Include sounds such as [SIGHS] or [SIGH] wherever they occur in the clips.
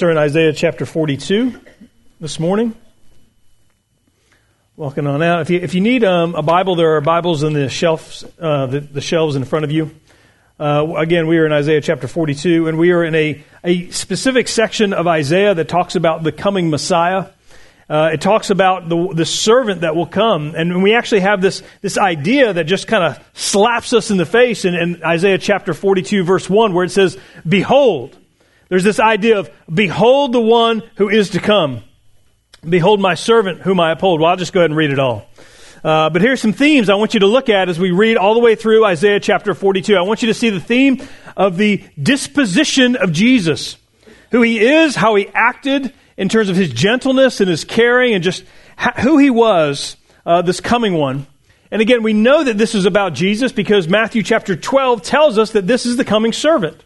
are in Isaiah chapter 42 this morning. Walking on out. If you, if you need um, a Bible, there are Bibles in the shelves, uh, the, the, shelves in front of you. Uh, again, we are in Isaiah chapter 42, and we are in a, a specific section of Isaiah that talks about the coming Messiah. Uh, it talks about the, the servant that will come. And we actually have this, this idea that just kind of slaps us in the face in, in Isaiah chapter 42, verse 1, where it says, Behold, there's this idea of, behold the one who is to come. Behold my servant whom I uphold. Well, I'll just go ahead and read it all. Uh, but here's some themes I want you to look at as we read all the way through Isaiah chapter 42. I want you to see the theme of the disposition of Jesus, who he is, how he acted in terms of his gentleness and his caring, and just who he was, uh, this coming one. And again, we know that this is about Jesus because Matthew chapter 12 tells us that this is the coming servant.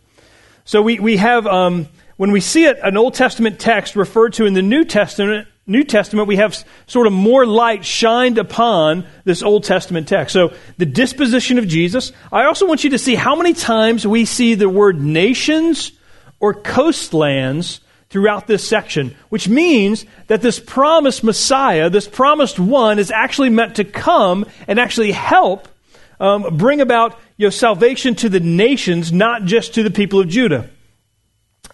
So we, we have, um, when we see it, an Old Testament text referred to in the New Testament, New Testament, we have sort of more light shined upon this Old Testament text. So the disposition of Jesus. I also want you to see how many times we see the word nations or coastlands throughout this section, which means that this promised Messiah, this promised one, is actually meant to come and actually help um, bring about you know, salvation to the nations, not just to the people of Judah.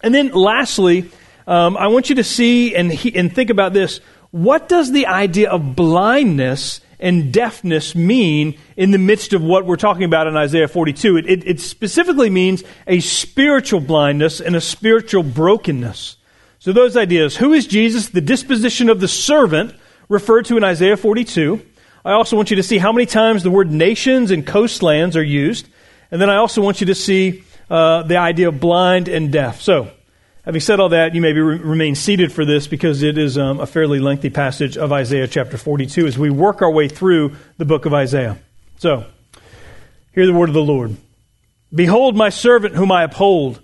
And then lastly, um, I want you to see and, he, and think about this. What does the idea of blindness and deafness mean in the midst of what we're talking about in Isaiah 42? It, it, it specifically means a spiritual blindness and a spiritual brokenness. So, those ideas who is Jesus? The disposition of the servant, referred to in Isaiah 42. I also want you to see how many times the word nations and coastlands are used. And then I also want you to see uh, the idea of blind and deaf. So, having said all that, you may be, remain seated for this because it is um, a fairly lengthy passage of Isaiah chapter 42 as we work our way through the book of Isaiah. So, hear the word of the Lord. Behold, my servant whom I uphold,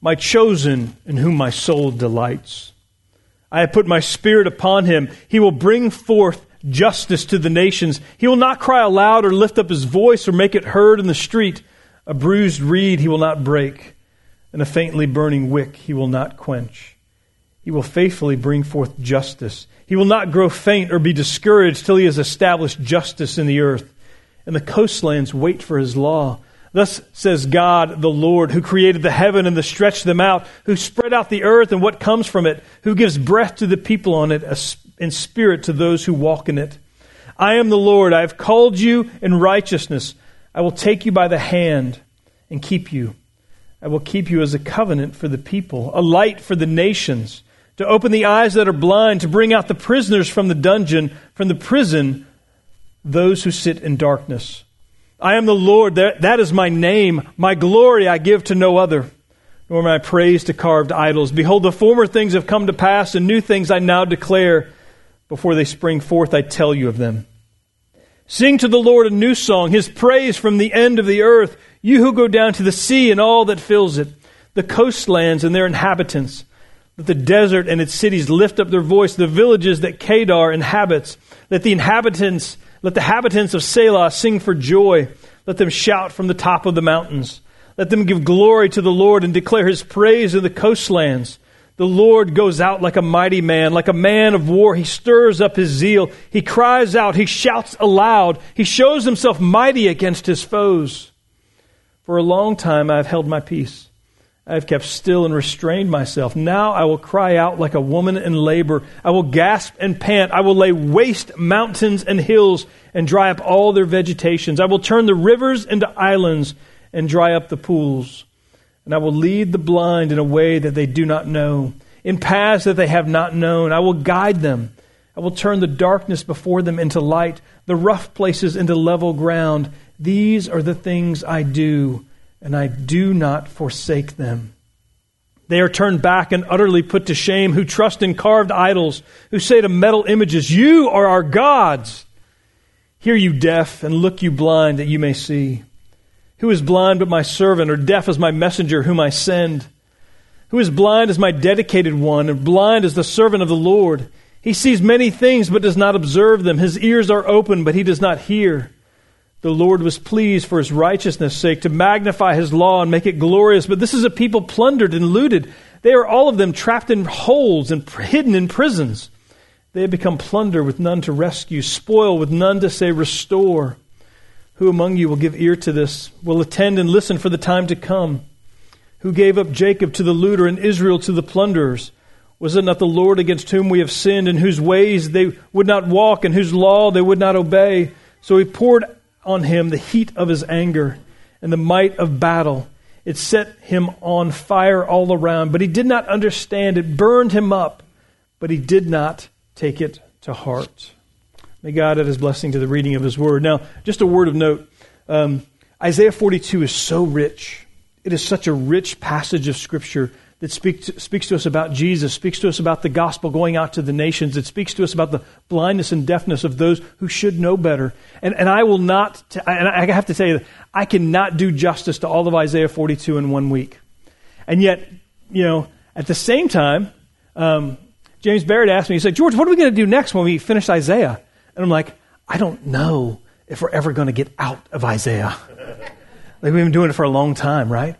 my chosen in whom my soul delights. I have put my spirit upon him. He will bring forth justice to the nations. He will not cry aloud or lift up his voice or make it heard in the street. A bruised reed he will not break, and a faintly burning wick he will not quench. He will faithfully bring forth justice. He will not grow faint or be discouraged till he has established justice in the earth. And the coastlands wait for his law. Thus says God, the Lord, who created the heaven and the stretched them out, who spread out the earth and what comes from it, who gives breath to the people on it, in spirit to those who walk in it. I am the Lord. I have called you in righteousness. I will take you by the hand and keep you. I will keep you as a covenant for the people, a light for the nations, to open the eyes that are blind, to bring out the prisoners from the dungeon, from the prison, those who sit in darkness. I am the Lord. That, that is my name. My glory I give to no other nor my praise to carved idols. Behold, the former things have come to pass, and new things I now declare. Before they spring forth, I tell you of them. Sing to the Lord a new song, his praise from the end of the earth, you who go down to the sea and all that fills it, the coastlands and their inhabitants. Let the desert and its cities lift up their voice, the villages that Kedar inhabits. Let the inhabitants, let the inhabitants of Sela sing for joy. Let them shout from the top of the mountains. Let them give glory to the Lord and declare his praise in the coastlands. The Lord goes out like a mighty man, like a man of war. He stirs up his zeal. He cries out. He shouts aloud. He shows himself mighty against his foes. For a long time I have held my peace. I have kept still and restrained myself. Now I will cry out like a woman in labor. I will gasp and pant. I will lay waste mountains and hills and dry up all their vegetations. I will turn the rivers into islands and dry up the pools and I will lead the blind in a way that they do not know, in paths that they have not known. I will guide them. I will turn the darkness before them into light, the rough places into level ground. These are the things I do, and I do not forsake them. They are turned back and utterly put to shame, who trust in carved idols, who say to metal images, You are our gods. Hear you deaf, and look you blind, that you may see. Who is blind but my servant, or deaf as my messenger whom I send? Who is blind as my dedicated one, and blind as the servant of the Lord? He sees many things but does not observe them. His ears are open, but he does not hear. The Lord was pleased for his righteousness' sake to magnify his law and make it glorious. But this is a people plundered and looted. they are all of them trapped in holes and hidden in prisons. They have become plunder with none to rescue, spoil with none to say, Restore. Who among you will give ear to this, will attend and listen for the time to come? Who gave up Jacob to the looter and Israel to the plunderers? Was it not the Lord against whom we have sinned, in whose ways they would not walk, and whose law they would not obey? So he poured on him the heat of his anger and the might of battle. It set him on fire all around, but he did not understand. It burned him up, but he did not take it to heart. May God add his blessing to the reading of his word. Now, just a word of note um, Isaiah 42 is so rich. It is such a rich passage of Scripture that speaks to, speaks to us about Jesus, speaks to us about the gospel going out to the nations. It speaks to us about the blindness and deafness of those who should know better. And, and I will not, t- and I have to tell you, I cannot do justice to all of Isaiah 42 in one week. And yet, you know, at the same time, um, James Barrett asked me, he said, George, what are we going to do next when we finish Isaiah? And I'm like, I don't know if we're ever going to get out of Isaiah. like we've been doing it for a long time, right?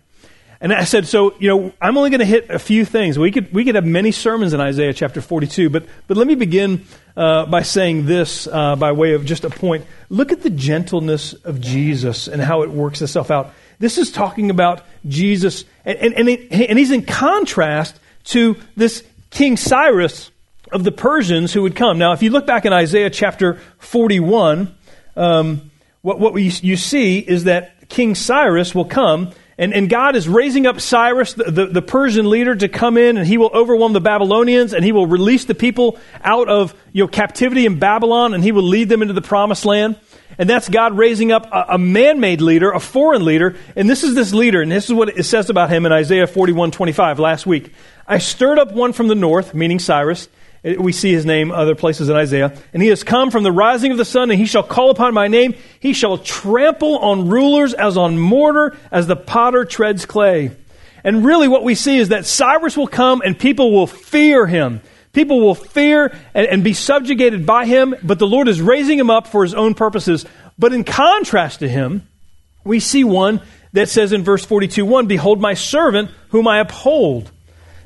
And I said, so, you know, I'm only going to hit a few things. We could, we could have many sermons in Isaiah chapter 42, but, but let me begin uh, by saying this uh, by way of just a point. Look at the gentleness of Jesus and how it works itself out. This is talking about Jesus, and, and, and, it, and he's in contrast to this King Cyrus of the Persians who would come. Now, if you look back in Isaiah chapter 41, um, what, what we, you see is that King Cyrus will come and, and God is raising up Cyrus, the, the, the, Persian leader, to come in and he will overwhelm the Babylonians and he will release the people out of you know, captivity in Babylon and he will lead them into the promised land. And that's God raising up a, a man made leader, a foreign leader. And this is this leader, and this is what it says about him in Isaiah 41 25 last week. I stirred up one from the north, meaning Cyrus we see his name other places in Isaiah. And he has come from the rising of the sun, and he shall call upon my name. He shall trample on rulers as on mortar, as the potter treads clay. And really, what we see is that Cyrus will come and people will fear him. People will fear and, and be subjugated by him, but the Lord is raising him up for his own purposes. But in contrast to him, we see one that says in verse 42 1 Behold, my servant, whom I uphold.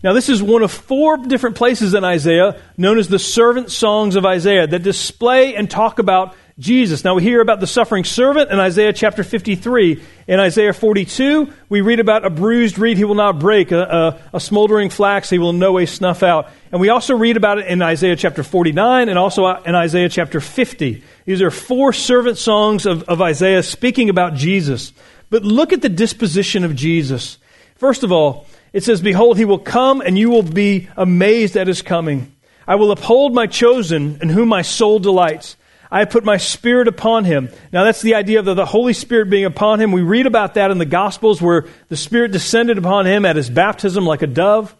Now, this is one of four different places in Isaiah known as the servant songs of Isaiah that display and talk about Jesus. Now, we hear about the suffering servant in Isaiah chapter 53. In Isaiah 42, we read about a bruised reed he will not break, a, a, a smoldering flax he will no way snuff out. And we also read about it in Isaiah chapter 49 and also in Isaiah chapter 50. These are four servant songs of, of Isaiah speaking about Jesus. But look at the disposition of Jesus. First of all, it says, Behold, he will come, and you will be amazed at his coming. I will uphold my chosen, in whom my soul delights. I have put my spirit upon him. Now, that's the idea of the, Holy Spirit being upon him. We read about that in the Gospels where the Spirit descended upon him at his baptism like a dove.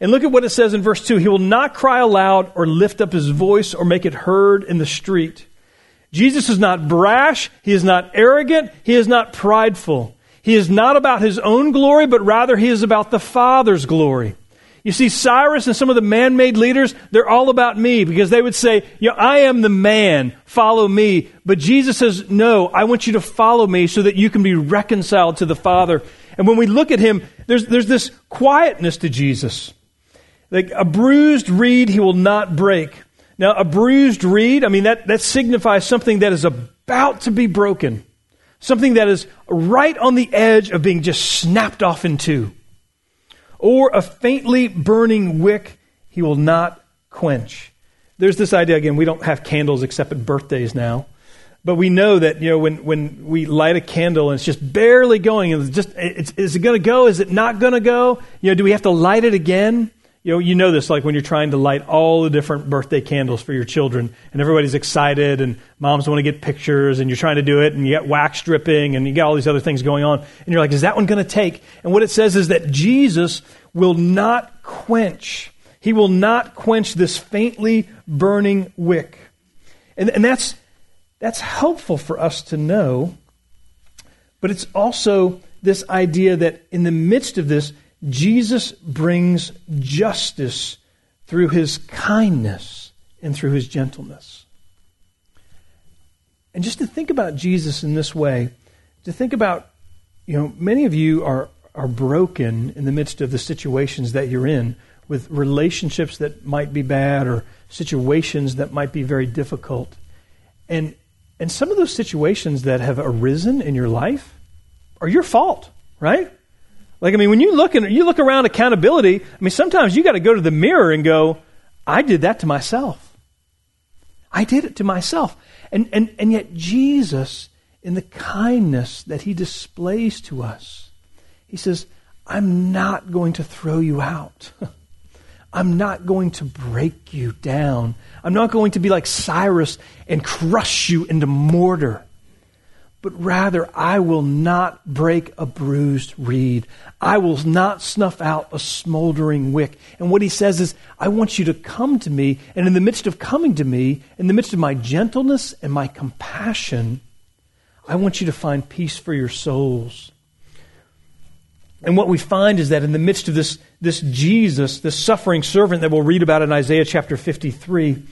And look at what it says in verse 2 He will not cry aloud or lift up his voice or make it heard in the street. Jesus is not brash, he is not arrogant, he is not prideful. He is not about his own glory, but rather he is about the Father's glory. You see, Cyrus and some of the man made leaders, they're all about me because they would say, I am the man, follow me. But Jesus says, No, I want you to follow me so that you can be reconciled to the Father. And when we look at him, there's, there's this quietness to Jesus. Like a bruised reed he will not break. Now, a bruised reed, I mean, that, that signifies something that is about to be broken. Something that is right on the edge of being just snapped off in two. Or a faintly burning wick he will not quench. There's this idea again, we don't have candles except at birthdays now. But we know that, you know, when, when we light a candle and it's just barely going, and it's just, it's, is it going to go? Is it not going to go? You know, do we have to light it again? You know, you know this like when you're trying to light all the different birthday candles for your children and everybody's excited and moms want to get pictures and you're trying to do it and you get wax dripping and you got all these other things going on and you're like, is that one going to take? And what it says is that Jesus will not quench. He will not quench this faintly burning wick. And, and that's, that's helpful for us to know, but it's also this idea that in the midst of this, Jesus brings justice through his kindness and through his gentleness. And just to think about Jesus in this way, to think about, you know, many of you are, are broken in the midst of the situations that you're in, with relationships that might be bad or situations that might be very difficult. And, and some of those situations that have arisen in your life are your fault, right? Like, I mean, when you look, and you look around accountability, I mean, sometimes you got to go to the mirror and go, I did that to myself. I did it to myself. And, and, and yet, Jesus, in the kindness that he displays to us, he says, I'm not going to throw you out. [LAUGHS] I'm not going to break you down. I'm not going to be like Cyrus and crush you into mortar but rather I will not break a bruised reed. I will not snuff out a smoldering wick. And what he says is, I want you to come to me, and in the midst of coming to me, in the midst of my gentleness and my compassion, I want you to find peace for your souls. And what we find is that in the midst of this, this Jesus, this suffering servant that we'll read about in Isaiah chapter 53,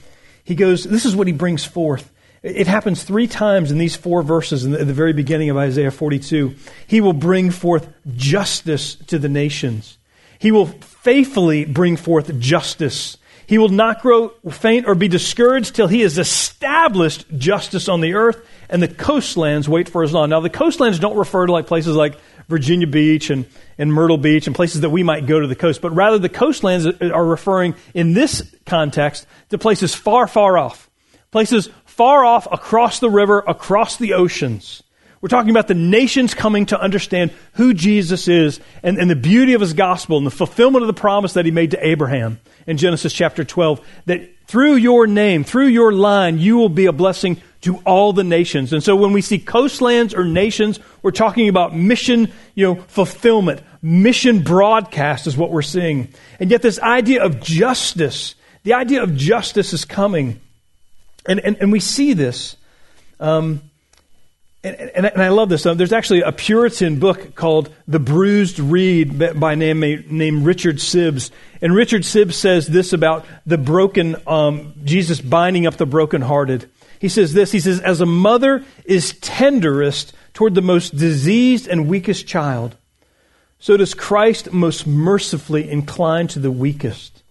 he goes, this is what he brings forth. It happens three times in these four verses in the, the, very beginning of Isaiah 42. He will bring forth justice to the nations. He will faithfully bring forth justice. He will not grow faint or be discouraged till he has established justice on the earth, and the coastlands wait for his law. Now, the coastlands don't refer to like places like Virginia Beach and, and Myrtle Beach and places that we might go to the coast, but rather the coastlands are referring in this context to places far, far off. Places far off across the river, across the oceans. We're talking about the nations coming to understand who Jesus is and, and, the beauty of his gospel and the fulfillment of the promise that he made to Abraham in Genesis chapter 12. That through your name, through your line, you will be a blessing to all the nations. And so when we see coastlands or nations, we're talking about mission, you know, fulfillment. Mission broadcast is what we're seeing. And yet this idea of justice, the idea of justice is coming. And, and, and we see this. Um, and, and, and, I love this. Uh, there's actually a Puritan book called The Bruised Reed by name named Richard Sibbes. And Richard Sibbes says this about the broken, um, Jesus binding up the brokenhearted. He says this He says, As a mother is tenderest toward the most diseased and weakest child, so does Christ most mercifully incline to the weakest.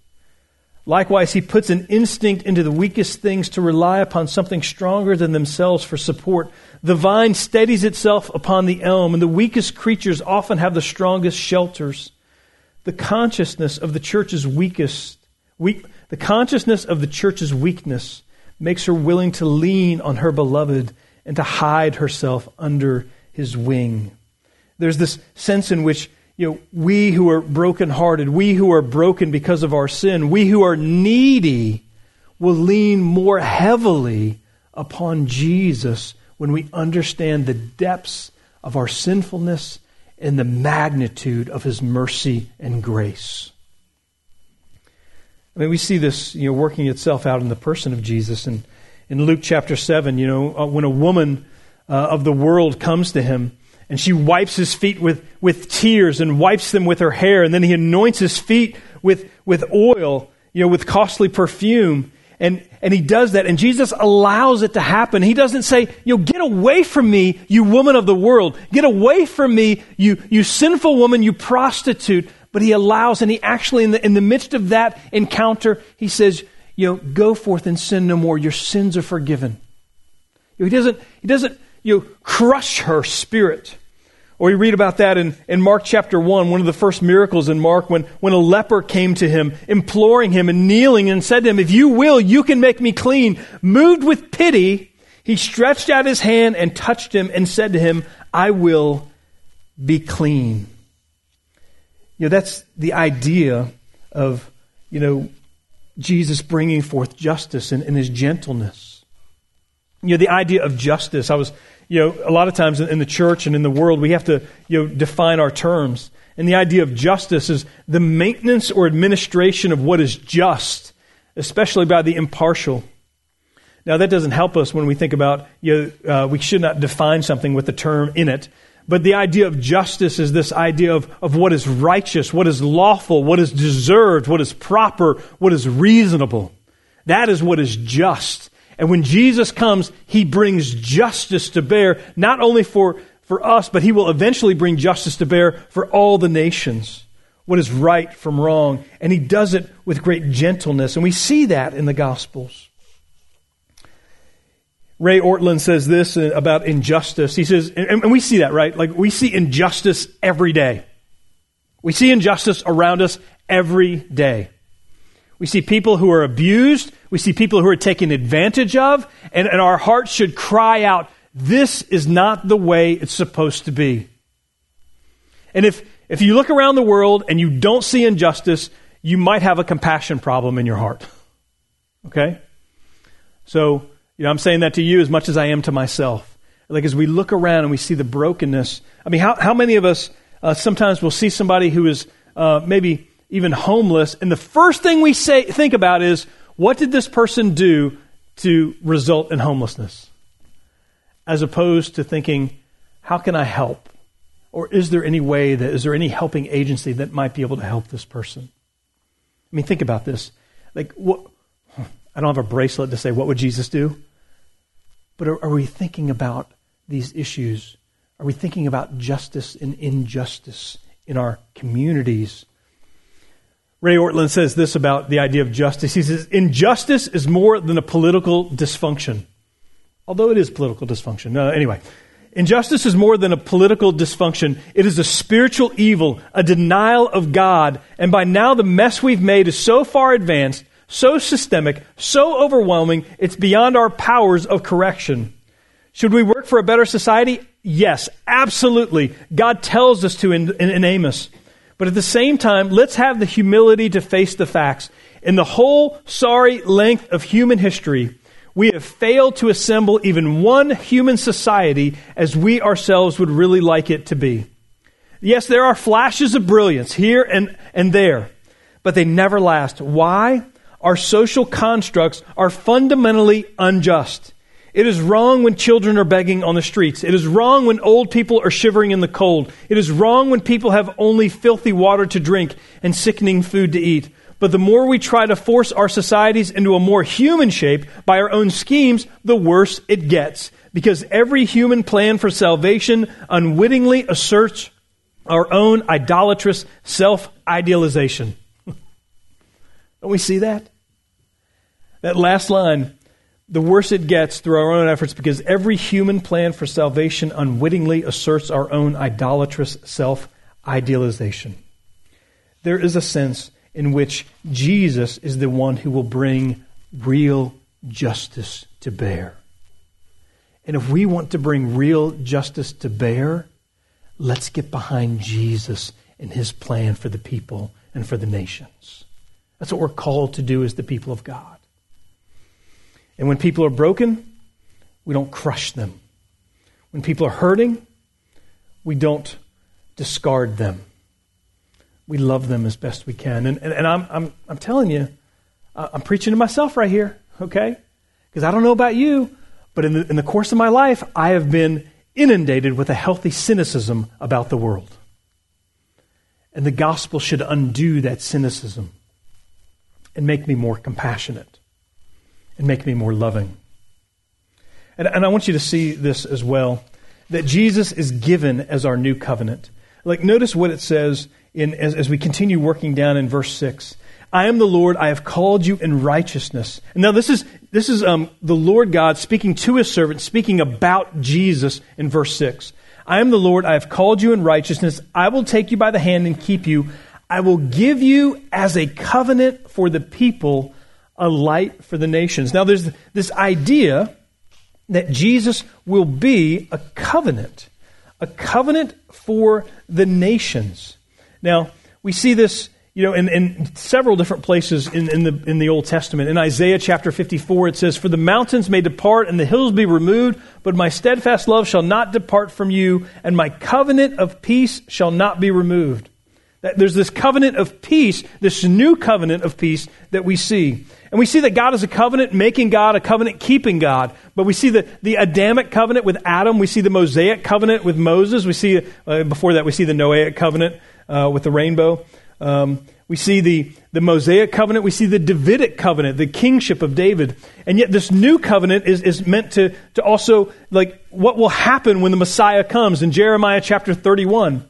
Likewise, he puts an instinct into the weakest things to rely upon something stronger than themselves for support. The vine steadies itself upon the elm, and the weakest creatures often have the strongest shelters. The consciousness of the church's weakest, weak, the consciousness of the church's weakness makes her willing to lean on her beloved and to hide herself under his wing. There's this sense in which you know, we who are brokenhearted, we who are broken because of our sin, we who are needy will lean more heavily upon Jesus when we understand the depths of our sinfulness and the magnitude of his mercy and grace. I mean, we see this, you know, working itself out in the person of Jesus. And in Luke chapter 7, you know, uh, when a woman uh, of the world comes to him, and she wipes his feet with, with tears and wipes them with her hair. And then he anoints his feet with, with oil, you know, with costly perfume. And, and he does that. And Jesus allows it to happen. He doesn't say, you know, get away from me, you woman of the world. Get away from me, you, you sinful woman, you prostitute. But he allows, and he actually, in the, in the midst of that encounter, he says, you know, go forth and sin no more. Your sins are forgiven. He doesn't, he doesn't you know, crush her spirit. Or you read about that in, in Mark chapter 1, one of the first miracles in Mark, when, when a leper came to him, imploring him and kneeling and said to him, If you will, you can make me clean. Moved with pity, he stretched out his hand and touched him and said to him, I will be clean. You know, that's the idea of, you know, Jesus bringing forth justice and his gentleness. You know, the idea of justice. I was you know, a lot of times in the church and in the world, we have to, you know, define our terms. And the idea of justice is the maintenance or administration of what is just, especially by the impartial. Now, that doesn't help us when we think about, you know, uh, we should not define something with the term in it. But the idea of justice is this idea of, of what is righteous, what is lawful, what is deserved, what is proper, what is reasonable. That is what is just. And when Jesus comes, he brings justice to bear, not only for, for us, but he will eventually bring justice to bear for all the nations. What is right from wrong. And he does it with great gentleness. And we see that in the Gospels. Ray Ortlund says this about injustice. He says, and we see that, right? Like we see injustice every day. We see injustice around us every day. We see people who are abused. We see people who are taken advantage of. And, and our hearts should cry out, this is not the way it's supposed to be. And if, if you look around the world and you don't see injustice, you might have a compassion problem in your heart. Okay? So, you know, I'm saying that to you as much as I am to myself. Like as we look around and we see the brokenness. I mean, how, how many of us uh, sometimes will see somebody who is uh, maybe even homeless, and the first thing we say think about is, what did this person do to result in homelessness? As opposed to thinking, how can I help? Or is there any way that, is there any helping agency that might be able to help this person? I mean, think about this. Like, what, I don't have a bracelet to say, what would Jesus do? But are, are we thinking about these issues? Are we thinking about justice and injustice in our communities? Ray Ortlund says this about the idea of justice. He says, Injustice is more than a political dysfunction. Although it is political dysfunction. No, anyway, injustice is more than a political dysfunction. It is a spiritual evil, a denial of God. And by now, the mess we've made is so far advanced so systemic, so overwhelming, it's beyond our powers of correction. Should we work for a better society? Yes, absolutely. God tells us to in, in, in, Amos. But at the same time, let's have the humility to face the facts. In the whole sorry length of human history, we have failed to assemble even one human society as we ourselves would really like it to be. Yes, there are flashes of brilliance here and, and there, but they never last. Why? our social constructs are fundamentally unjust. It is wrong when children are begging on the streets. It is wrong when old people are shivering in the cold. It is wrong when people have only filthy water to drink and sickening food to eat. But the more we try to force our societies into a more human shape by our own schemes, the worse it gets. Because every human plan for salvation unwittingly asserts our own idolatrous self idealization. [LAUGHS] Don't we see that? That last line, the worse it gets through our own efforts because every human plan for salvation unwittingly asserts our own idolatrous self idealization. There is a sense in which Jesus is the one who will bring real justice to bear. And if we want to bring real justice to bear, let's get behind Jesus and his plan for the people and for the nations. That's what we're called to do as the people of God. And when people are broken, we don't crush them. When people are hurting, we don't discard them. We love them as best we can. And, and, and I'm, I'm, I'm telling you, I'm preaching to myself right here, okay? Because I don't know about you, but in the, in the course of my life, I have been inundated with a healthy cynicism about the world. And the gospel should undo that cynicism and make me more compassionate and make me more loving. And, and I want you to see this as well that Jesus is given as our new covenant. Like, notice what it says in, as, as we continue working down in verse 6. I am the Lord, I have called you in righteousness. And now, this is, this is um, the Lord God speaking to his servant, speaking about Jesus in verse 6. I am the Lord, I have called you in righteousness. I will take you by the hand and keep you. I will give you as a covenant for the people a light for the nations. Now, there's this idea that Jesus will be a covenant, a covenant for the nations. Now, we see this, you know, in, in several different places in, in, the, in the Old Testament. In Isaiah chapter 54, it says, For the mountains may depart and the hills be removed, but my steadfast love shall not depart from you, and my covenant of peace shall not be removed. There's this covenant of peace, this new covenant of peace that we see. And we see that God is a covenant making God, a covenant keeping God. But we see the, the Adamic covenant with Adam. We see the Mosaic covenant with Moses. We see, uh, before that, we see the Noahic covenant uh, with the rainbow. Um, We see the, the Mosaic covenant. We see the Davidic covenant, the kingship of David. And yet this new covenant is, is meant to, to also, like, what will happen when the Messiah comes. In Jeremiah chapter 31,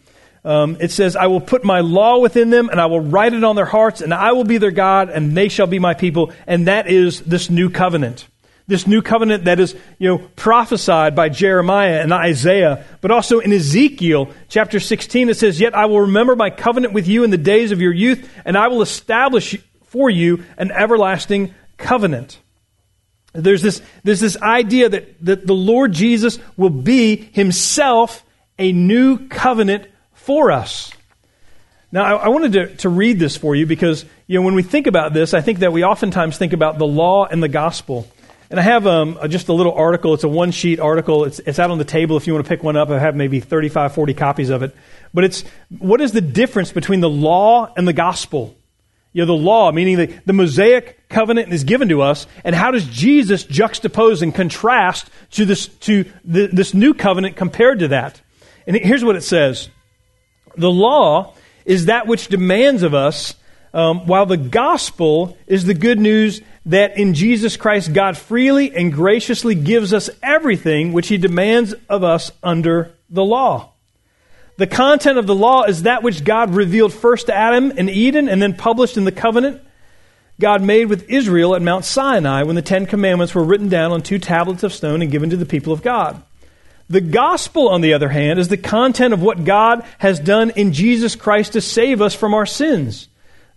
um, it says, I will put my law within them, and I will write it on their hearts, and I will be their God, and they shall be my people. And that is this new covenant this new covenant that is, you know, prophesied by Jeremiah and Isaiah, but also in Ezekiel chapter 16 it says, "Yet I will remember my covenant with you in the days of your youth, and I will establish for you an everlasting covenant." There's this, there's this idea that, that the Lord Jesus will be himself a new covenant for us. Now, I, I wanted to, to read this for you because, you know, when we think about this, I think that we oftentimes think about the law and the gospel. And I have um, just a little article. It's a one sheet article. It's, it's out on the table if you want to pick one up. I have maybe 35, 40 copies of it. But it's what is the difference between the law and the gospel? You know, the law, meaning the, the Mosaic covenant is given to us, and how does Jesus juxtapose and contrast to this, to the, this new covenant compared to that? And here's what it says The law is that which demands of us, um, while the gospel is the good news that in Jesus Christ, God freely and graciously gives us everything which He demands of us under the law. The content of the law is that which God revealed first to Adam in Eden and then published in the covenant God made with Israel at Mount Sinai when the Ten Commandments were written down on two tablets of stone and given to the people of God. The gospel, on the other hand, is the content of what God has done in Jesus Christ to save us from our sins.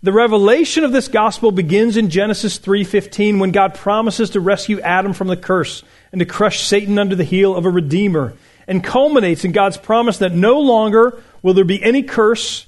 The revelation of this gospel begins in Genesis 3:15 when God promises to rescue Adam from the curse and to crush Satan under the heel of a redeemer and culminates in God's promise that no longer will there be any curse.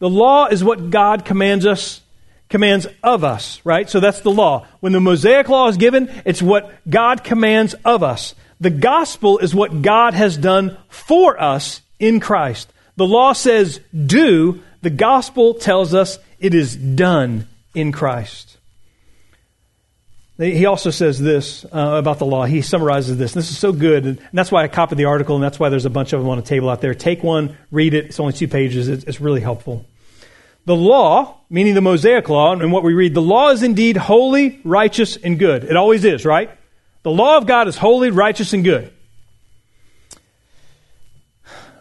The law is what God commands us commands of us, right? So that's the law. When the Mosaic law is given, it's what God commands of us. The gospel is what God has done for us in Christ. The law says do, the gospel tells us it is done in Christ. He also says this uh, about the law. He summarizes this. This is so good. And that's why I copied the article, and that's why there's a bunch of them on a table out there. Take one, read it. It's only two pages. It's, it's really helpful. The law, meaning the Mosaic law, and what we read, the law is indeed holy, righteous, and good. It always is, right? The law of God is holy, righteous, and good.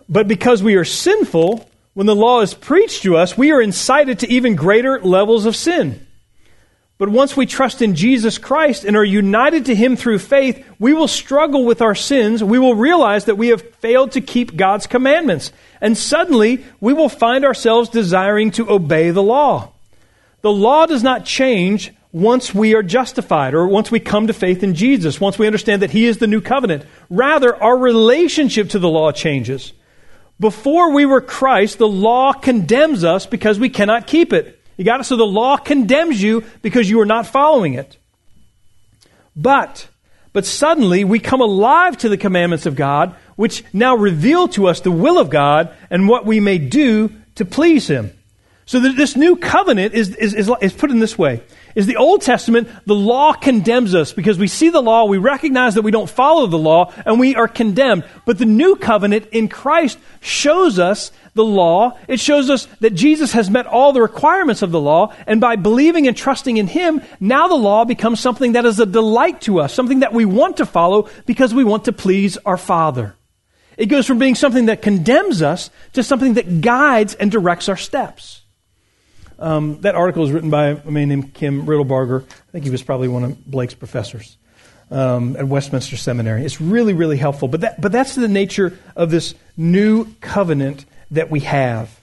But because we are sinful, when the law is preached to us, we are incited to even greater levels of sin. But once we trust in Jesus Christ and are united to Him through faith, we will struggle with our sins. We will realize that we have failed to keep God's commandments. And suddenly, we will find ourselves desiring to obey the law. The law does not change once we are justified or once we come to faith in Jesus, once we understand that He is the new covenant. Rather, our relationship to the law changes. Before we were Christ, the law condemns us because we cannot keep it. You got it? So the law condemns you because you are not following it. But, but suddenly we come alive to the commandments of God, which now reveal to us the will of God and what we may do to please Him. So this new covenant is, is, is, is put in this way is the Old Testament, the law condemns us because we see the law, we recognize that we don't follow the law, and we are condemned. But the new covenant in Christ shows us the law. It shows us that Jesus has met all the requirements of the law, and by believing and trusting in Him, now the law becomes something that is a delight to us, something that we want to follow because we want to please our Father. It goes from being something that condemns us to something that guides and directs our steps. Um, that article is written by a man named Kim Riddlebarger. I think he was probably one of Blake's professors um, at Westminster Seminary. It's really, really helpful. But, that, but that's the nature of this new covenant that we have.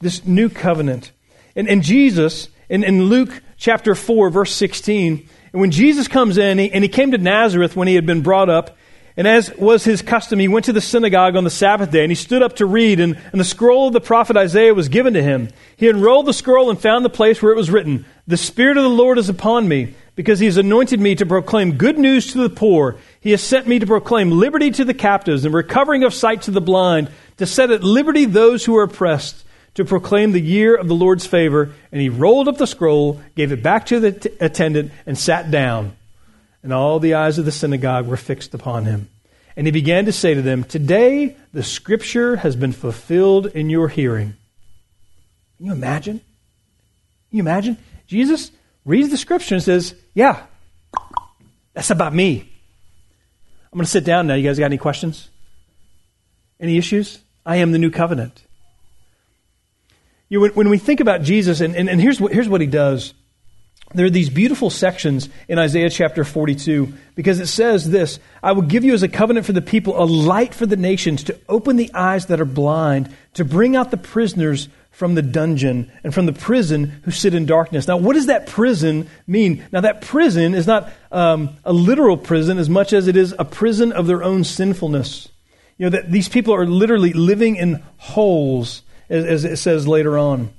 This new covenant. And, and Jesus, in, in Luke chapter 4, verse 16, and when Jesus comes in, he, and he came to Nazareth when he had been brought up, and as was his custom, he went to the synagogue on the Sabbath day, and he stood up to read, and, and, the scroll of the prophet Isaiah was given to him. He unrolled the scroll and found the place where it was written, The Spirit of the Lord is upon me, because he has anointed me to proclaim good news to the poor. He has sent me to proclaim liberty to the captives, and recovering of sight to the blind, to set at liberty those who are oppressed, to proclaim the year of the Lord's favor. And he rolled up the scroll, gave it back to the t- attendant, and sat down and all the eyes of the synagogue were fixed upon him. And he began to say to them, Today the scripture has been fulfilled in your hearing. Can you imagine? Can you imagine? Jesus reads the scripture and says, Yeah, that's about me. I'm going to sit down now. You guys got any questions? Any issues? I am the new covenant. You know, when, when we think about Jesus, and, and, and here's, what, here's what he does there are these beautiful sections in Isaiah chapter 42 because it says this I will give you as a covenant for the people, a light for the nations, to open the eyes that are blind, to bring out the prisoners from the dungeon and from the prison who sit in darkness. Now, what does that prison mean? Now, that prison is not um, a literal prison as much as it is a prison of their own sinfulness. You know, that these people are literally living in holes, as, as it says later on.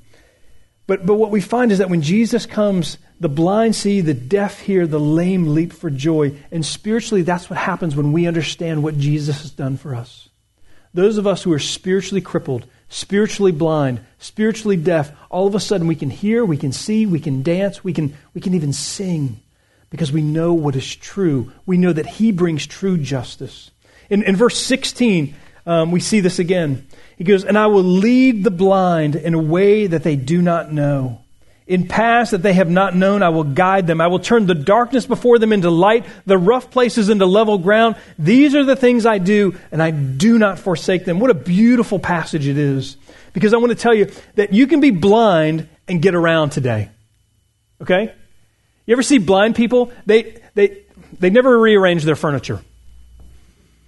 But, but what we find is that when Jesus comes, the blind see, the deaf hear, the lame leap for joy. And spiritually, that's what happens when we understand what Jesus has done for us. Those of us who are spiritually crippled, spiritually blind, spiritually deaf, all of a sudden we can hear, we can see, we can dance, we can, we can even sing because we know what is true. We know that He brings true justice. In, in verse 16, um, we see this again. He goes, And I will lead the blind in a way that they do not know. In paths that they have not known, I will guide them. I will turn the darkness before them into light, the rough places into level ground. These are the things I do, and I do not forsake them. What a beautiful passage it is. Because I want to tell you that you can be blind and get around today. Okay? You ever see blind people? They, they, they never rearrange their furniture.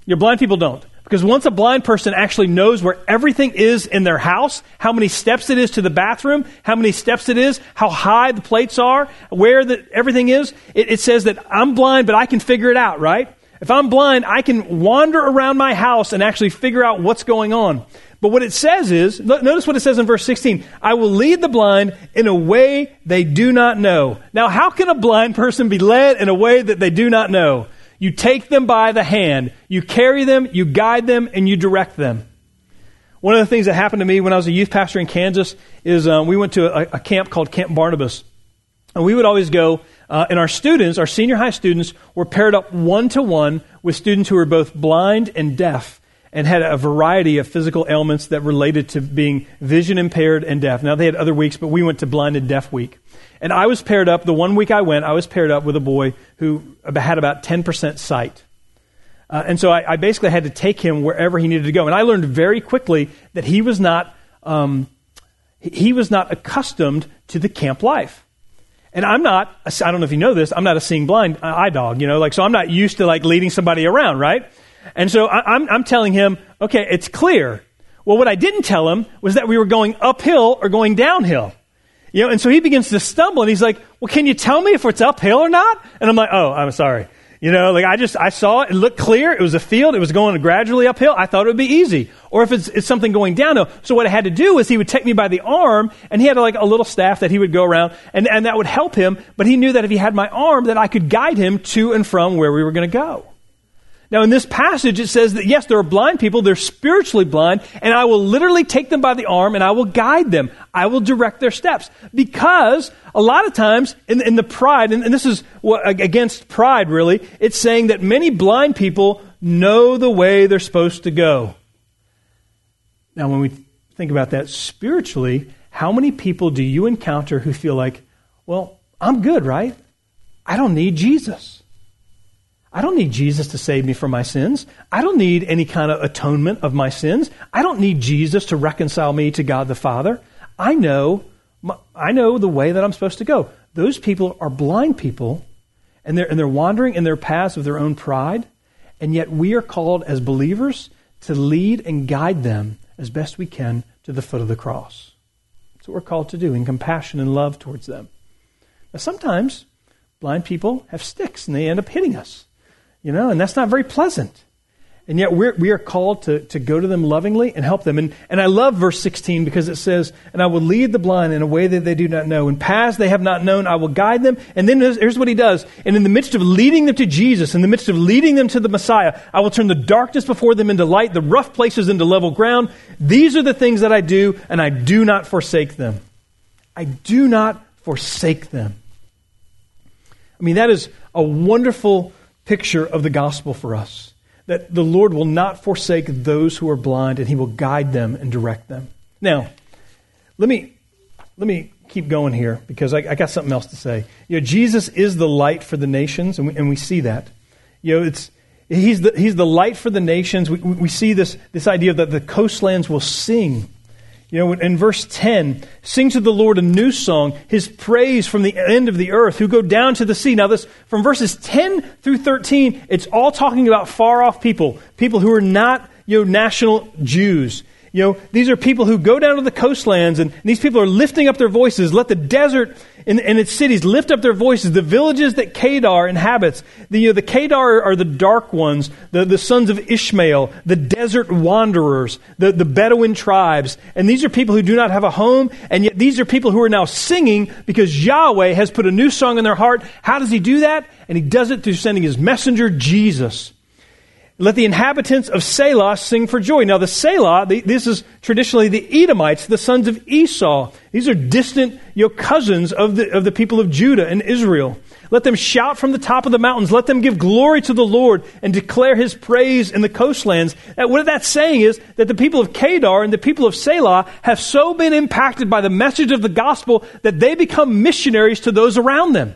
Your blind people don't. Because once a blind person actually knows where everything is in their house, how many steps it is to the bathroom, how many steps it is, how high the plates are, where the, everything is, it, it says that I'm blind, but I can figure it out, right? If I'm blind, I can wander around my house and actually figure out what's going on. But what it says is, notice what it says in verse 16 I will lead the blind in a way they do not know. Now, how can a blind person be led in a way that they do not know? You take them by the hand, you carry them, you guide them, and you direct them. One of the things that happened to me when I was a youth pastor in Kansas is um, we went to a, a, camp called Camp Barnabas. And we would always go, uh, and our students, our senior high students, were paired up one to one with students who were both blind and deaf and had a variety of physical ailments that related to being vision impaired and deaf. Now, they had other weeks, but we went to blind and deaf week. And I was paired up, the one week I went, I was paired up with a boy who had about 10% sight. Uh, and so I, I, basically had to take him wherever he needed to go. And I learned very quickly that he was not, um, he was not accustomed to the camp life. And I'm not, I don't know if you know this, I'm not a seeing blind eye dog, you know, like, so I'm not used to like leading somebody around, right? And so I, I'm, I'm telling him, okay, it's clear. Well, what I didn't tell him was that we were going uphill or going downhill. You know, and so he begins to stumble and he's like, well, can you tell me if it's uphill or not? And I'm like, oh, I'm sorry. You know, like I just, I saw it, it looked clear. It was a field. It was going gradually uphill. I thought it would be easy. Or if it's, it's something going downhill. So what I had to do was he would take me by the arm and he had like a little staff that he would go around and, and that would help him. But he knew that if he had my arm that I could guide him to and from where we were going to go. Now, in this passage, it says that yes, there are blind people, they're spiritually blind, and I will literally take them by the arm and I will guide them. I will direct their steps. Because a lot of times, in, in the pride, and, and this is what, against pride really, it's saying that many blind people know the way they're supposed to go. Now, when we think about that spiritually, how many people do you encounter who feel like, well, I'm good, right? I don't need Jesus. I don't need Jesus to save me from my sins. I don't need any kind of atonement of my sins. I don't need Jesus to reconcile me to God the Father. I know, I know the way that I'm supposed to go. Those people are blind people, and they're, and they're wandering in their paths of their own pride, and yet we are called as believers to lead and guide them as best we can to the foot of the cross. That's what we're called to do in compassion and love towards them. Now, sometimes blind people have sticks and they end up hitting us. You know, and that's not very pleasant. And yet we're, we are called to, to go to them lovingly and help them. And, and I love verse 16 because it says, And I will lead the blind in a way that they do not know. In paths they have not known, I will guide them. And then here's, what he does. And in the midst of leading them to Jesus, in the midst of leading them to the Messiah, I will turn the darkness before them into light, the rough places into level ground. These are the things that I do, and I do not forsake them. I do not forsake them. I mean, that is a wonderful picture of the gospel for us that the Lord will not forsake those who are blind and he will guide them and direct them. Now, let me let me keep going here because I, I, got something else to say. You know, Jesus is the light for the nations, and we, and we see that. You know, it's he's the he's the light for the nations. We, we see this this idea that the coastlands will sing. You know, in verse 10, sing to the Lord a new song, his praise from the end of the earth, who go down to the sea. Now, this, from verses 10 through 13, it's all talking about far off people, people who are not, you know, national Jews. You know, these are people who go down to the coastlands, and, these people are lifting up their voices. Let the desert and, and, its cities lift up their voices. The villages that Kedar inhabits, the, you know, the Kedar are the dark ones, the, the sons of Ishmael, the desert wanderers, the, the Bedouin tribes. And these are people who do not have a home, and yet these are people who are now singing because Yahweh has put a new song in their heart. How does he do that? And he does it through sending his messenger, Jesus. Let the inhabitants of Sela sing for joy. Now, the Sela, this is traditionally the Edomites, the sons of Esau. These are distant cousins of the, of the people of Judah and Israel. Let them shout from the top of the mountains. Let them give glory to the Lord and declare his praise in the coastlands. what that's saying is that the people of Kedar and the people of Sela have so been impacted by the message of the gospel that they become missionaries to those around them.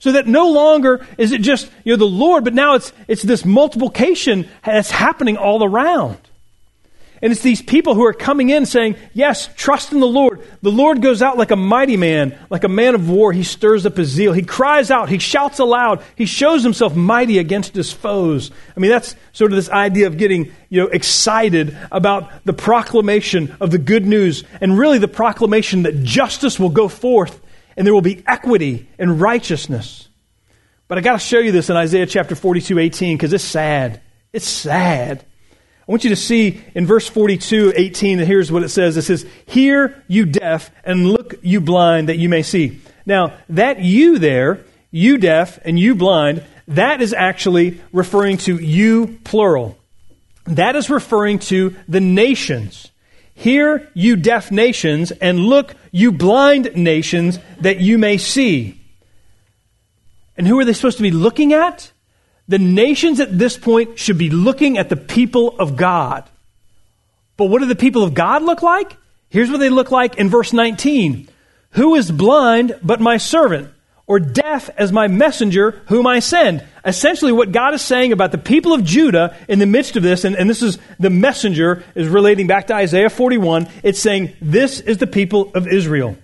So that no longer is it just, you know, the Lord, but now it's, it's this multiplication that's happening all around. And it's these people who are coming in saying, Yes, trust in the Lord. The Lord goes out like a mighty man, like a man of war. He stirs up his zeal. He cries out. He shouts aloud. He shows himself mighty against his foes. I mean, that's sort of this idea of getting, you know, excited about the proclamation of the good news and really the proclamation that justice will go forth and there will be equity and righteousness. But I got to show you this in Isaiah chapter 42, 18, because it's sad. It's sad. I want you to see in verse 42, 18, and here's what it says. It says, Hear, you deaf, and look, you blind, that you may see. Now, that you there, you deaf and you blind, that is actually referring to you plural. That is referring to the nations. Hear, you deaf nations, and look, you blind nations, that you may see. And who are they supposed to be looking at? The nations at this point should be looking at the people of God. But what do the people of God look like? Here's what they look like in verse 19 Who is blind but my servant? Or death as my messenger whom I send. Essentially, what God is saying about the people of Judah in the midst of this, and, and this is the messenger, is relating back to Isaiah 41. It's saying, This is the people of Israel.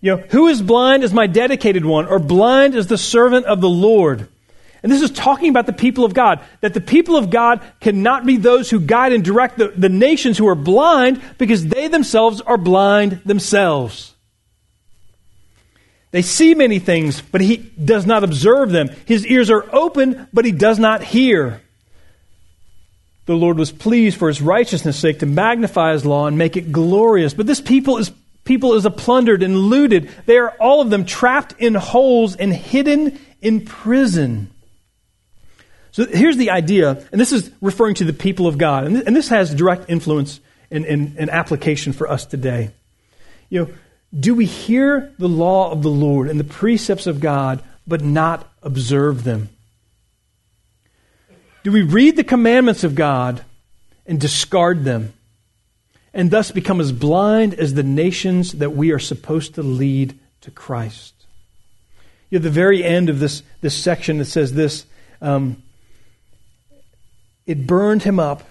You know, who is blind as my dedicated one, or blind as the servant of the Lord? And this is talking about the people of God, that the people of God cannot be those who guide and direct the, the nations who are blind because they themselves are blind themselves. They see many things, but he does not observe them. His ears are open, but he does not hear. The Lord was pleased for his righteousness' sake to magnify his law and make it glorious. But this people is people is a plundered and looted. They are all of them trapped in holes and hidden in prison. So here's the idea, and this is referring to the people of God, and this has direct influence and, and, and application for us today. You know, do we hear the law of the Lord and the precepts of God, but not observe them? Do we read the commandments of God and discard them, and thus become as blind as the nations that we are supposed to lead to Christ? You know, the very end of this, this section, it says this um, It burned him up,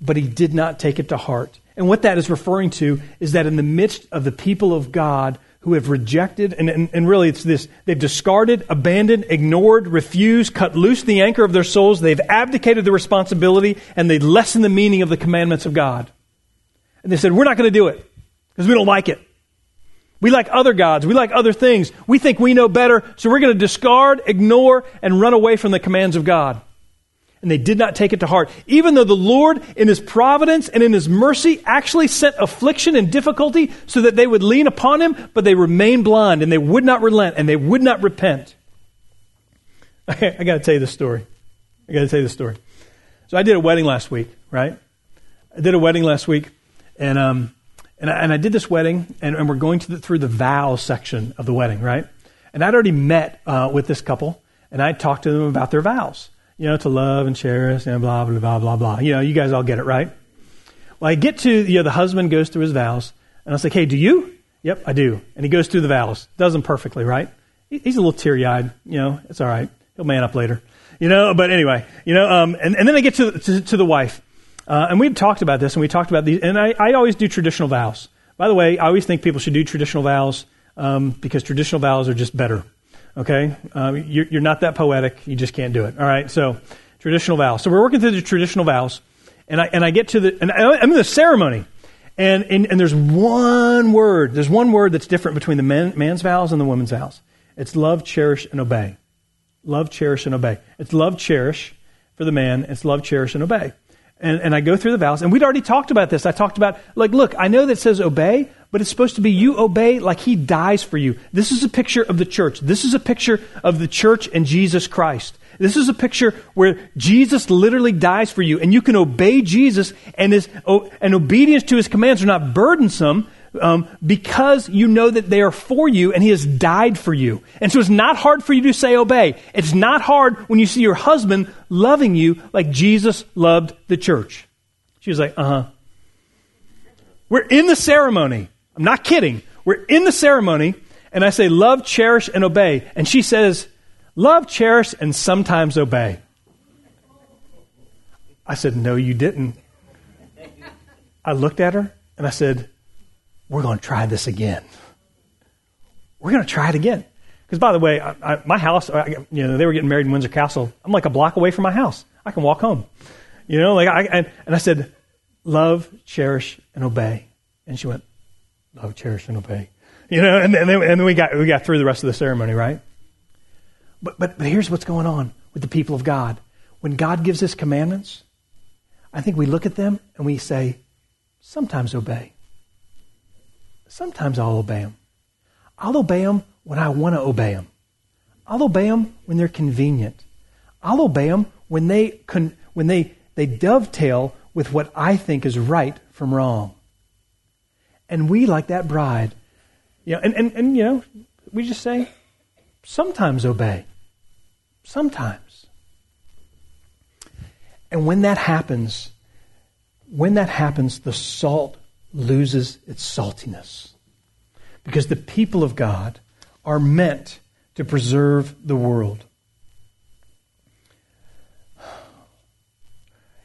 but he did not take it to heart. And what that is referring to is that in the midst of the people of God who have rejected, and, and, and, really it's this they've discarded, abandoned, ignored, refused, cut loose the anchor of their souls, they've abdicated the responsibility, and they lessen the meaning of the commandments of God. And they said, We're not going to do it because we don't like it. We like other gods. We like other things. We think we know better, so we're going to discard, ignore, and run away from the commands of God and they did not take it to heart. Even though the Lord, in His providence and in His mercy, actually sent affliction and difficulty so that they would lean upon Him, but they remained blind and they would not relent and they would not repent. [LAUGHS] I, I got to tell you this story. I got to tell you this story. So I did a wedding last week, right? I did a wedding last week, and um, and I, and I did this wedding, and, and we're going the, through the vows section of the wedding, right? And I'd already met uh, with this couple, and I talked to them about their vows you know, to love and cherish and blah, blah, blah, blah, blah. You know, you guys all get it, right? Well, I get to, you know, the husband goes through his vows, and I like, hey, do you? Yep, I do. And he goes through the vows. Does them perfectly, right? He's a little teary eyed. You know, it's all right. He'll man up later. You know, but anyway, you know, um, and, and then I get to, to, to the wife. Uh, and we've talked about this, and we talked about these, and I, I always do traditional vows. By the way, I always think people should do traditional vows um, because traditional vows are just better. Okay? Um, you're, you're not that poetic. You just can't do it. All right? So, traditional vows. So, we're working through the traditional vows, and I, and I get to the, and I'm in the ceremony. And, and, and, there's one word, there's one word that's different between the man, man's vows and the woman's vows. It's love, cherish, and obey. Love, cherish, and obey. It's love, cherish for the man. It's love, cherish, and obey. And, and I go through the vows, and we'd already talked about this. I talked about, like, look, I know that says obey, but it's supposed to be you obey like he dies for you. This is a picture of the church. This is a picture of the church and Jesus Christ. This is a picture where Jesus literally dies for you, and you can obey Jesus, and, his, and obedience to his commands are not burdensome um, because you know that they are for you, and he has died for you. And so it's not hard for you to say obey. It's not hard when you see your husband loving you like Jesus loved the church. She was like, uh huh. We're in the ceremony. I'm not kidding. We're in the ceremony, and I say, love, cherish, and obey. And she says, Love, cherish, and sometimes obey. I said, No, you didn't. I looked at her and I said, We're going to try this again. We're going to try it again. Because, by the way, I, I, my house, I, you know, they were getting married in Windsor Castle. I'm like a block away from my house. I can walk home. You know, like I, and, and I said, Love, cherish, and obey. And she went, Love, cherish, and obey. You know, and, and, then, and then we got, we got through the rest of the ceremony, right? But, but, but here's what's going on with the people of God. When God gives us commandments, I think we look at them and we say, sometimes obey. Sometimes I'll obey them. I'll obey them when I want to obey them. I'll obey them when they're convenient. I'll obey them when they, con- when they, they dovetail with what I think is right from wrong. And we, like that bride, you know, and, and, and you know, we just say, sometimes obey. Sometimes. And when that happens, when that happens, the salt loses its saltiness. Because the people of God are meant to preserve the world. [SIGHS]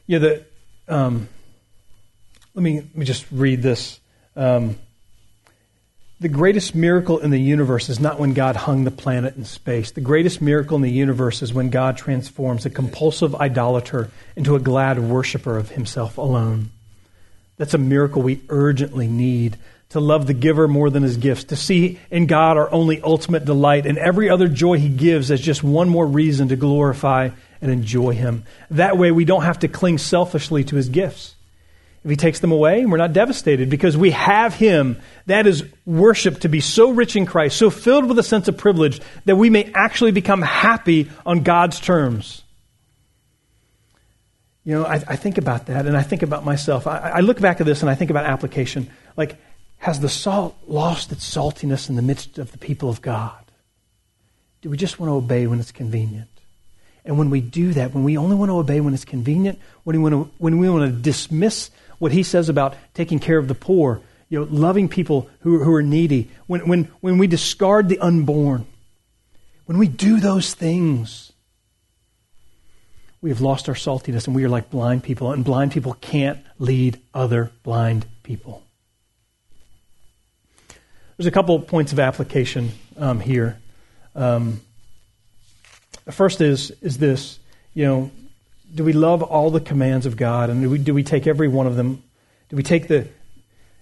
Yeah, the, um, let, me, let me just read this. Um, the greatest miracle in the universe is not when God hung the planet in space. The greatest miracle in the universe is when God transforms a compulsive idolater into a glad worshiper of himself alone. That's a miracle we urgently need to love the giver more than his gifts, to see in God our only ultimate delight, and every other joy he gives as just one more reason to glorify and enjoy him. That way we don't have to cling selfishly to his gifts. If he takes them away, we're not devastated because we have him. That is worship to be so rich in Christ, so filled with a sense of privilege that we may actually become happy on God's terms. You know, I, I think about that and I think about myself. I, I look back at this and I think about application. Like, has the salt lost its saltiness in the midst of the people of God? Do we just want to obey when it's convenient? And when we do that, when we only want to obey when it's convenient, when we want to, when we want to dismiss what he says about taking care of the poor, you know, loving people who, who are needy, when, when, when we discard the unborn, when we do those things, we have lost our saltiness and we are like blind people, and blind people can't lead other blind people. There's a couple points of application um, here. Um, the first is, is this, you know, do we love all the commands of God? And do we, do we take every one of them? Do we take the,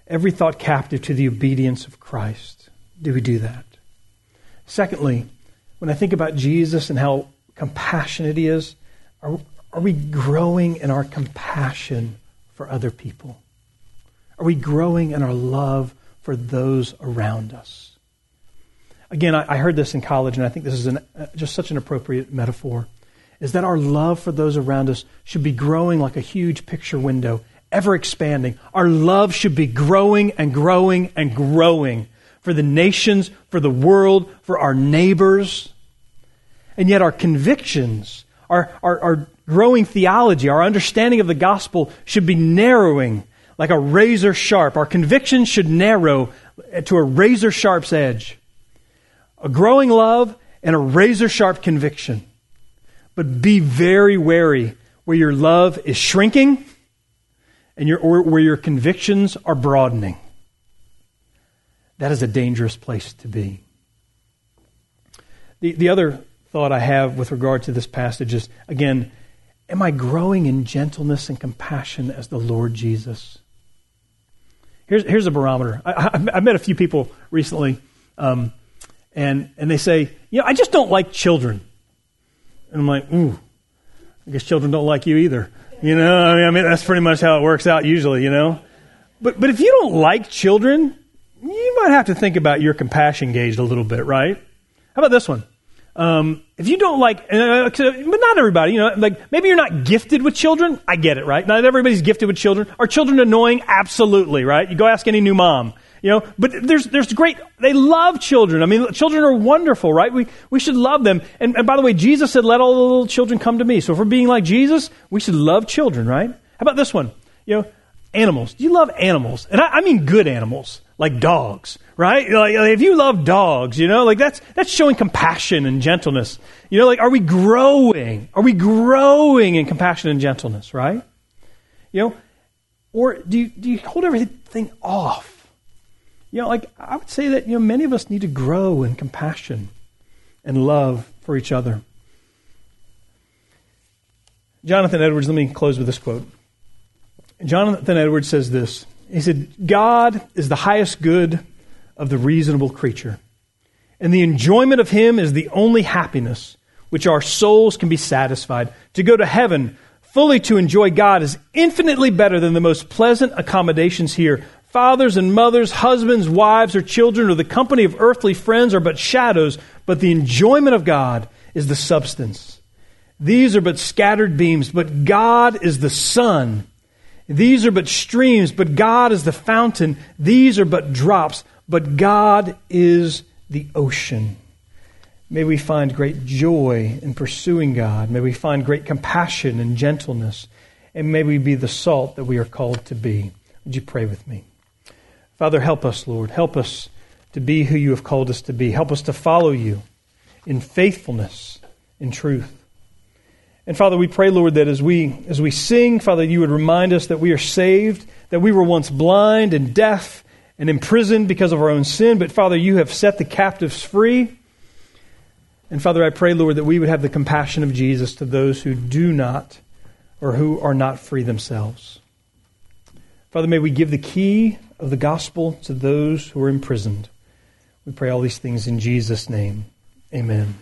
every thought captive to the obedience of Christ? Do we do that? Secondly, when I think about Jesus and how compassionate he is, are, are we growing in our compassion for other people? Are we growing in our love for those around us? Again, I, I heard this in college, and I think this is an, uh, just such an appropriate metaphor is that our love for those around us should be growing like a huge picture window, ever expanding. Our love should be growing and growing and growing for the nations, for the world, for our neighbors. And yet, our convictions, our, our, our growing theology, our understanding of the gospel should be narrowing like a razor sharp. Our convictions should narrow to a razor sharp's edge. A growing love and a razor sharp conviction. But be very wary where your love is shrinking and your, or where your convictions are broadening. That is a dangerous place to be. The, the other thought I have with regard to this passage is again, am I growing in gentleness and compassion as the Lord Jesus? Here's, here's a barometer. I, I, I met a few people recently, um, and, and they say, you know, I just don't like children. And I'm like, ooh, I guess children don't like you either. You know, I mean, I mean, that's pretty much how it works out usually, you know. But, but if you don't like children, you might have to think about your compassion gauge a little bit, right? How about this one? Um, if you don't like, uh, but not everybody, you know, like maybe you're not gifted with children. I get it, right? Not everybody's gifted with children. Are children annoying? Absolutely, right? You go ask any new mom, you know. But there's there's great. They love children. I mean, children are wonderful, right? We we should love them. And, and by the way, Jesus said, "Let all the little children come to me." So if we're being like Jesus, we should love children, right? How about this one? You know, animals. Do you love animals? And I, I mean good animals like dogs, right? Like, if you love dogs, you know, like that's that's showing compassion and gentleness. You know, like are we growing? Are we growing in compassion and gentleness, right? You know, or do you, do you hold everything off? You know, like I would say that you know many of us need to grow in compassion and love for each other. Jonathan Edwards, let me close with this quote. Jonathan Edwards says this he said, God is the highest good of the reasonable creature, and the enjoyment of Him is the only happiness which our souls can be satisfied. To go to heaven fully to enjoy God is infinitely better than the most pleasant accommodations here. Fathers and mothers, husbands, wives, or children, or the company of earthly friends are but shadows, but the enjoyment of God is the substance. These are but scattered beams, but God is the sun these are but streams, but God is the fountain. These are but drops, but God is the ocean. May we find great joy in pursuing God. May we find great compassion and gentleness. And may we be the salt that we are called to be. Would you pray with me? Father, help us, Lord. Help us to be who you have called us to be. Help us to follow you in faithfulness, in truth. And Father, we pray, Lord, that as we, as we sing, Father, you would remind us that we are saved, that we were once blind and deaf and imprisoned because of our own sin, but Father, you have set the captives free. And Father, I pray, Lord, that we would have the compassion of Jesus to those who do not or who are not free themselves. Father, may we give the key of the gospel to those who are imprisoned. We pray all these things in Jesus' name. Amen.